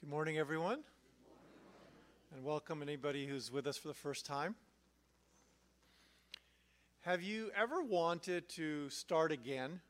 Good morning, everyone. And welcome anybody who's with us for the first time. Have you ever wanted to start again?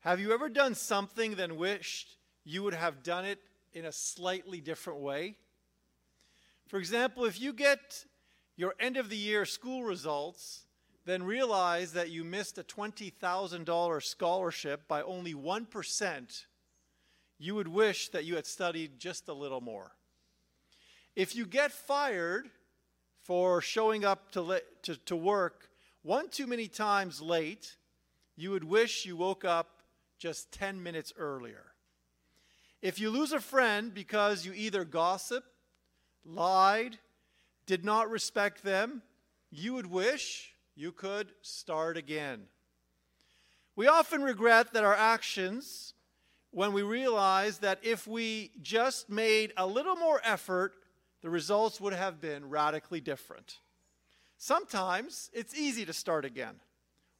Have you ever done something then wished you would have done it in a slightly different way? For example, if you get your end of the year school results, then realize that you missed a $20,000 scholarship by only 1%, you would wish that you had studied just a little more. If you get fired for showing up to, to, to work one too many times late, you would wish you woke up just 10 minutes earlier. If you lose a friend because you either gossiped, lied, did not respect them, you would wish you could start again. We often regret that our actions when we realize that if we just made a little more effort, the results would have been radically different. Sometimes it's easy to start again,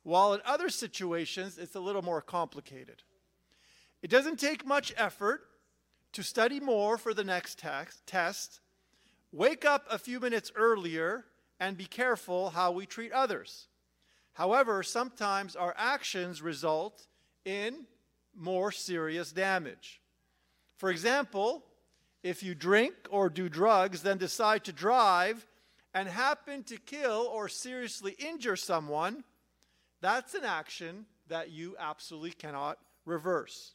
while in other situations it's a little more complicated. It doesn't take much effort to study more for the next test, wake up a few minutes earlier, and be careful how we treat others. However, sometimes our actions result in more serious damage. For example, if you drink or do drugs, then decide to drive and happen to kill or seriously injure someone, that's an action that you absolutely cannot reverse.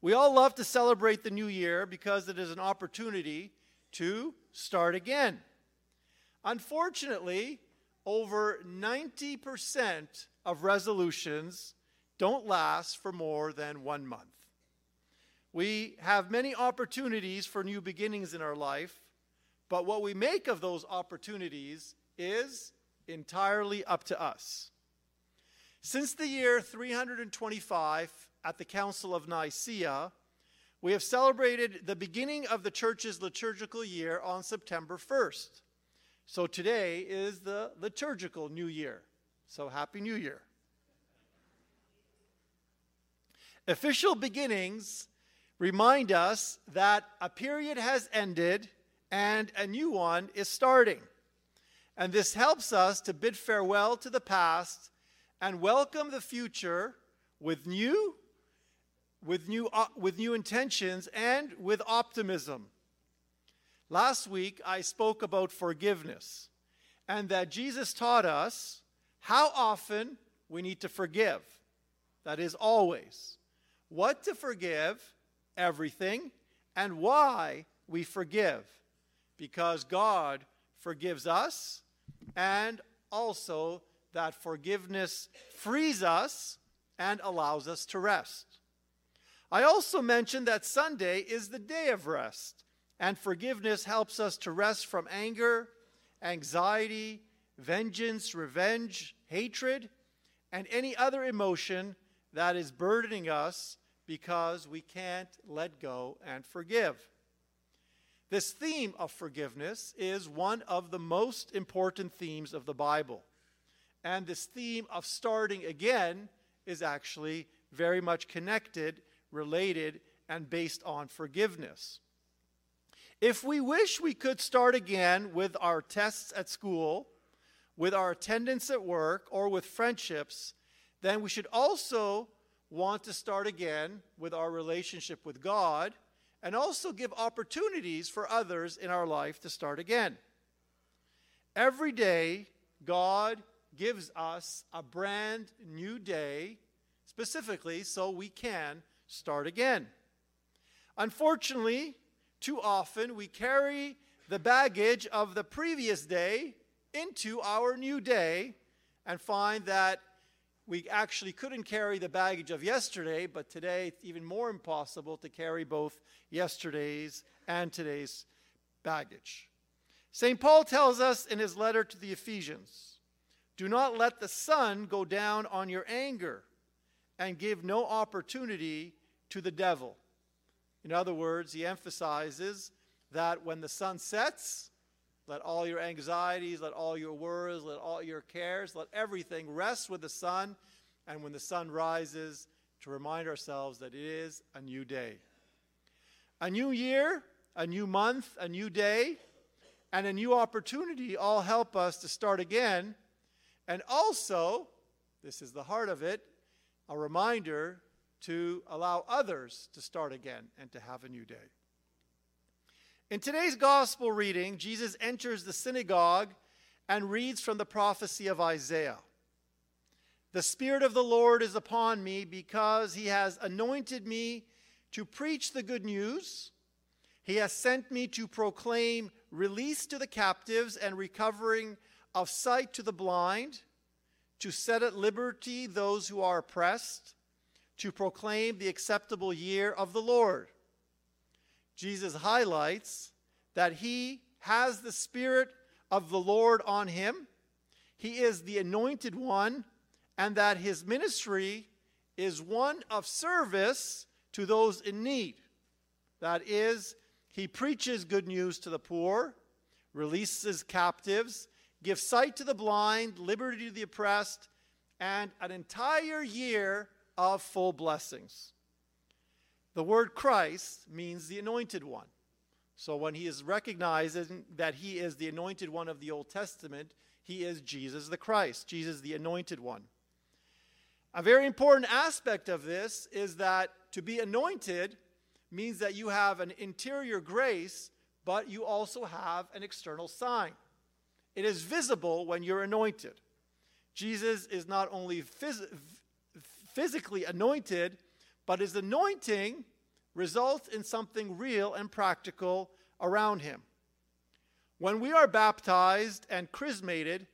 We all love to celebrate the new year because it is an opportunity to start again. Unfortunately, over 90% of resolutions don't last for more than one month. We have many opportunities for new beginnings in our life, but what we make of those opportunities is entirely up to us. Since the year 325 at the Council of Nicaea, we have celebrated the beginning of the church's liturgical year on September 1st. So today is the liturgical new year. So happy new year. Official beginnings remind us that a period has ended and a new one is starting. And this helps us to bid farewell to the past and welcome the future with new with new uh, with new intentions and with optimism. Last week I spoke about forgiveness and that Jesus taught us how often we need to forgive. That is always. What to forgive, everything, and why we forgive because God forgives us, and also that forgiveness frees us and allows us to rest. I also mentioned that Sunday is the day of rest, and forgiveness helps us to rest from anger, anxiety, vengeance, revenge, hatred, and any other emotion that is burdening us because we can't let go and forgive. This theme of forgiveness is one of the most important themes of the Bible. And this theme of starting again is actually very much connected, related, and based on forgiveness. If we wish we could start again with our tests at school, with our attendance at work, or with friendships, then we should also want to start again with our relationship with God and also give opportunities for others in our life to start again. Every day, God gives us a brand new day, specifically so we can start again. Unfortunately, too often we carry the baggage of the previous day into our new day and find that we actually couldn't carry the baggage of yesterday, but today it's even more impossible to carry both yesterday's and today's baggage. St. Paul tells us in his letter to the Ephesians do not let the sun go down on your anger and give no opportunity to the devil. In other words, he emphasizes that when the sun sets, let all your anxieties, let all your worries, let all your cares, let everything rest with the sun. And when the sun rises, to remind ourselves that it is a new day. A new year, a new month, a new day, and a new opportunity all help us to start again. And also, this is the heart of it, a reminder to allow others to start again and to have a new day. In today's gospel reading, Jesus enters the synagogue and reads from the prophecy of Isaiah. The Spirit of the Lord is upon me because he has anointed me to preach the good news. He has sent me to proclaim release to the captives and recovering of sight to the blind, to set at liberty those who are oppressed, to proclaim the acceptable year of the Lord. Jesus highlights that he has the Spirit of the Lord on him. He is the anointed one, and that his ministry is one of service to those in need. That is, he preaches good news to the poor, releases captives, gives sight to the blind, liberty to the oppressed, and an entire year of full blessings. The word Christ means the anointed one. So when he is recognizing that he is the anointed one of the Old Testament, he is Jesus the Christ, Jesus the anointed one. A very important aspect of this is that to be anointed means that you have an interior grace, but you also have an external sign. It is visible when you're anointed. Jesus is not only phys- physically anointed, but his anointing results in something real and practical around him. When we are baptized and chrismated,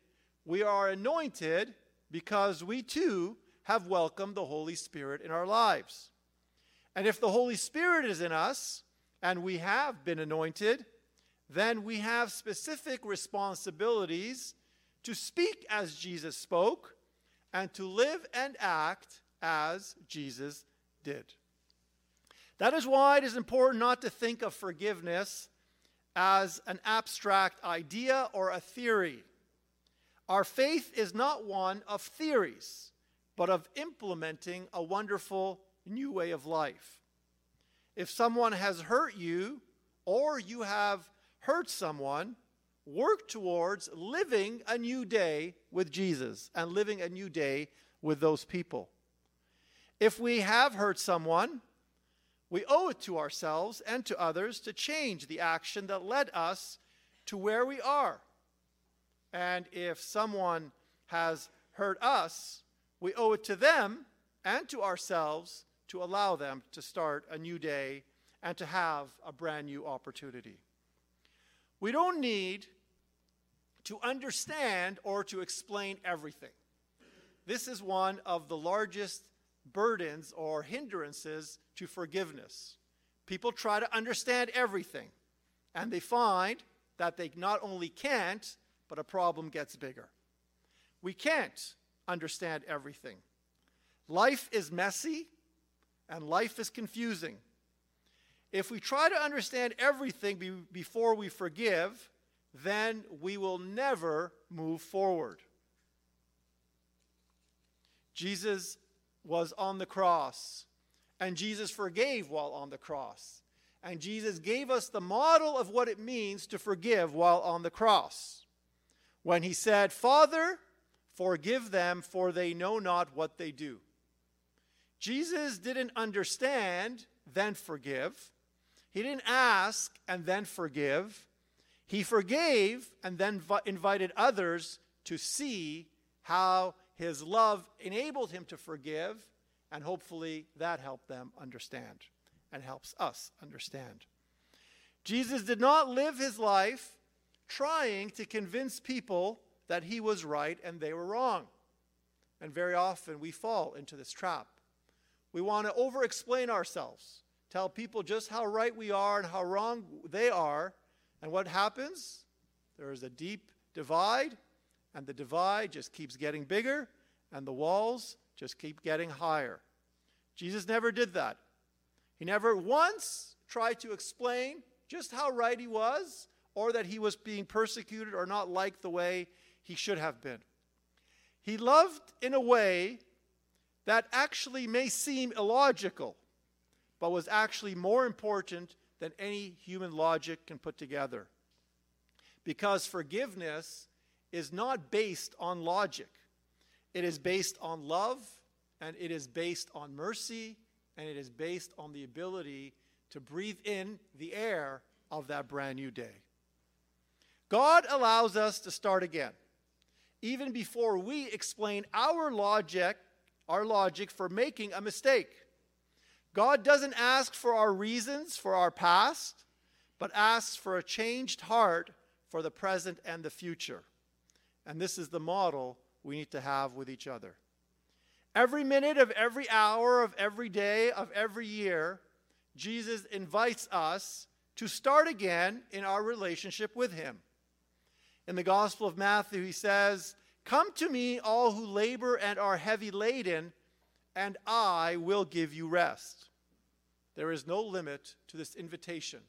we are anointed because we too have welcomed the Holy Spirit in our lives. And if the Holy Spirit is in us and we have been anointed, then we have specific responsibilities to speak as Jesus spoke and to live and act as Jesus did. That is why it is important not to think of forgiveness as an abstract idea or a theory. Our faith is not one of theories, but of implementing a wonderful new way of life. If someone has hurt you or you have hurt someone, work towards living a new day with Jesus and living a new day with those people. If we have hurt someone, we owe it to ourselves and to others to change the action that led us to where we are. And if someone has hurt us, we owe it to them and to ourselves to allow them to start a new day and to have a brand new opportunity. We don't need to understand or to explain everything. This is one of the largest burdens or hindrances to forgiveness. People try to understand everything, and they find that they not only can't, but a problem gets bigger. We can't understand everything. Life is messy and life is confusing. If we try to understand everything be- before we forgive, then we will never move forward. Jesus was on the cross, and Jesus forgave while on the cross. And Jesus gave us the model of what it means to forgive while on the cross. When he said, Father, forgive them, for they know not what they do. Jesus didn't understand, then forgive. He didn't ask and then forgive. He forgave and then invited others to see how his love enabled him to forgive, and hopefully that helped them understand and helps us understand. Jesus did not live his life trying to convince people that he was right and they were wrong. And very often we fall into this trap. We want to over explain ourselves, tell people just how right we are and how wrong they are. And what happens? There is a deep divide, and the divide just keeps getting bigger, and the walls just keep getting higher. Jesus never did that. He never once tried to explain just how right he was, or that he was being persecuted or not liked the way he should have been. He loved in a way that actually may seem illogical, but was actually more important than any human logic can put together. Because forgiveness is not based on logic, it is based on love, and it is based on mercy, and it is based on the ability to breathe in the air of that brand new day. God allows us to start again, even before we explain our logic, our logic for making a mistake. God doesn't ask for our reasons for our past, but asks for a changed heart for the present and the future. And this is the model we need to have with each other. Every minute of every hour of every day of every year, Jesus invites us to start again in our relationship with Him. In the Gospel of Matthew, he says, Come to me, all who labor and are heavy laden, and I will give you rest. There is no limit to this invitation.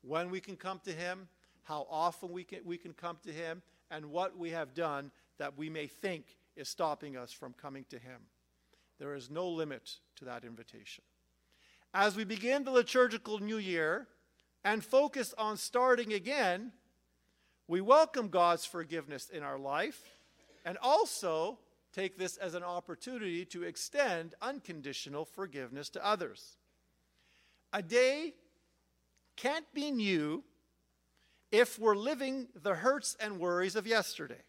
When we can come to Him, how often we can, we can come to Him, and what we have done that we may think is stopping us from coming to Him. There is no limit to that invitation. As we begin the liturgical new year and focus on starting again, we welcome God's forgiveness in our life and also take this as an opportunity to extend unconditional forgiveness to others. A day can't be new if we're living the hurts and worries of yesterday.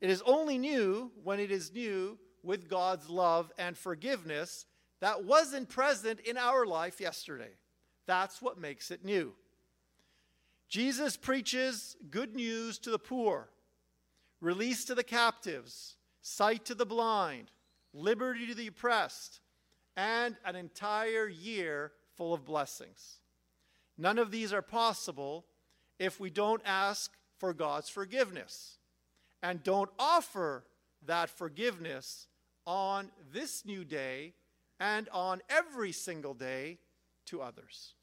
It is only new when it is new with God's love and forgiveness that wasn't present in our life yesterday. That's what makes it new. Jesus preaches good news to the poor, release to the captives, sight to the blind, liberty to the oppressed, and an entire year full of blessings. None of these are possible if we don't ask for God's forgiveness and don't offer that forgiveness on this new day and on every single day to others.